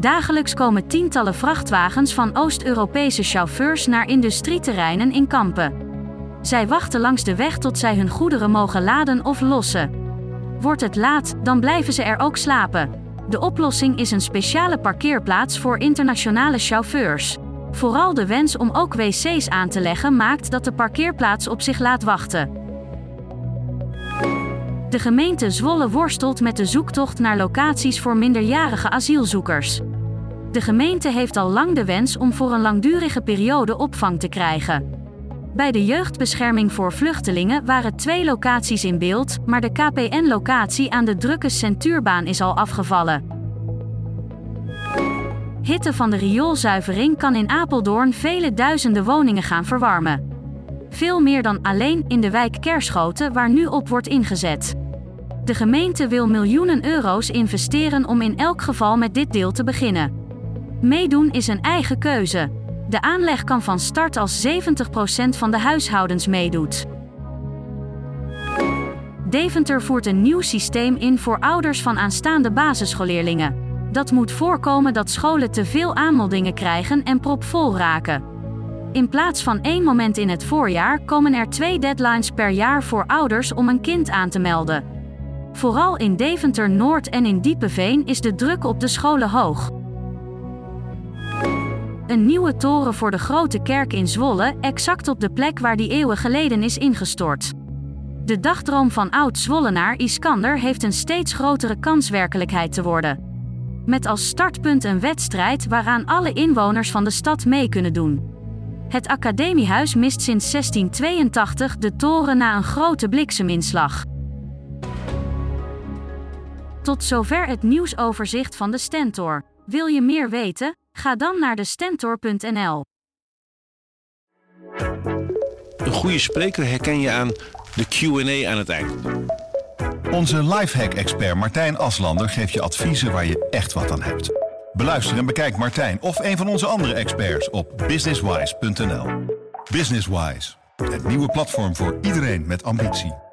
Dagelijks komen tientallen vrachtwagens van Oost-Europese chauffeurs naar industrieterreinen in Kampen. Zij wachten langs de weg tot zij hun goederen mogen laden of lossen. Wordt het laat, dan blijven ze er ook slapen. De oplossing is een speciale parkeerplaats voor internationale chauffeurs. Vooral de wens om ook wc's aan te leggen maakt dat de parkeerplaats op zich laat wachten. De gemeente Zwolle worstelt met de zoektocht naar locaties voor minderjarige asielzoekers. De gemeente heeft al lang de wens om voor een langdurige periode opvang te krijgen. Bij de jeugdbescherming voor vluchtelingen waren twee locaties in beeld, maar de KPN-locatie aan de drukke Centuurbaan is al afgevallen. Hitte van de rioolzuivering kan in Apeldoorn vele duizenden woningen gaan verwarmen. Veel meer dan alleen in de wijk Kerschoten waar nu op wordt ingezet. De gemeente wil miljoenen euro's investeren om in elk geval met dit deel te beginnen. Meedoen is een eigen keuze. De aanleg kan van start als 70% van de huishoudens meedoet. Deventer voert een nieuw systeem in voor ouders van aanstaande basisschoolleerlingen. Dat moet voorkomen dat scholen te veel aanmeldingen krijgen en propvol raken. In plaats van één moment in het voorjaar komen er twee deadlines per jaar voor ouders om een kind aan te melden. Vooral in Deventer Noord en in Diepeveen is de druk op de scholen hoog. Een nieuwe toren voor de grote kerk in Zwolle, exact op de plek waar die eeuwen geleden is ingestort. De dagdroom van oud-Zwollenaar Iskander heeft een steeds grotere kans werkelijkheid te worden. Met als startpunt een wedstrijd waaraan alle inwoners van de stad mee kunnen doen. Het Academiehuis mist sinds 1682 de toren na een grote blikseminslag. Tot zover het nieuwsoverzicht van de Stentor. Wil je meer weten? Ga dan naar de stentor.nl. Een goede spreker herken je aan de QA aan het eind. Onze lifehack-expert Martijn Aslander geeft je adviezen waar je echt wat aan hebt. Beluister en bekijk Martijn of een van onze andere experts op businesswise.nl. Businesswise, het nieuwe platform voor iedereen met ambitie.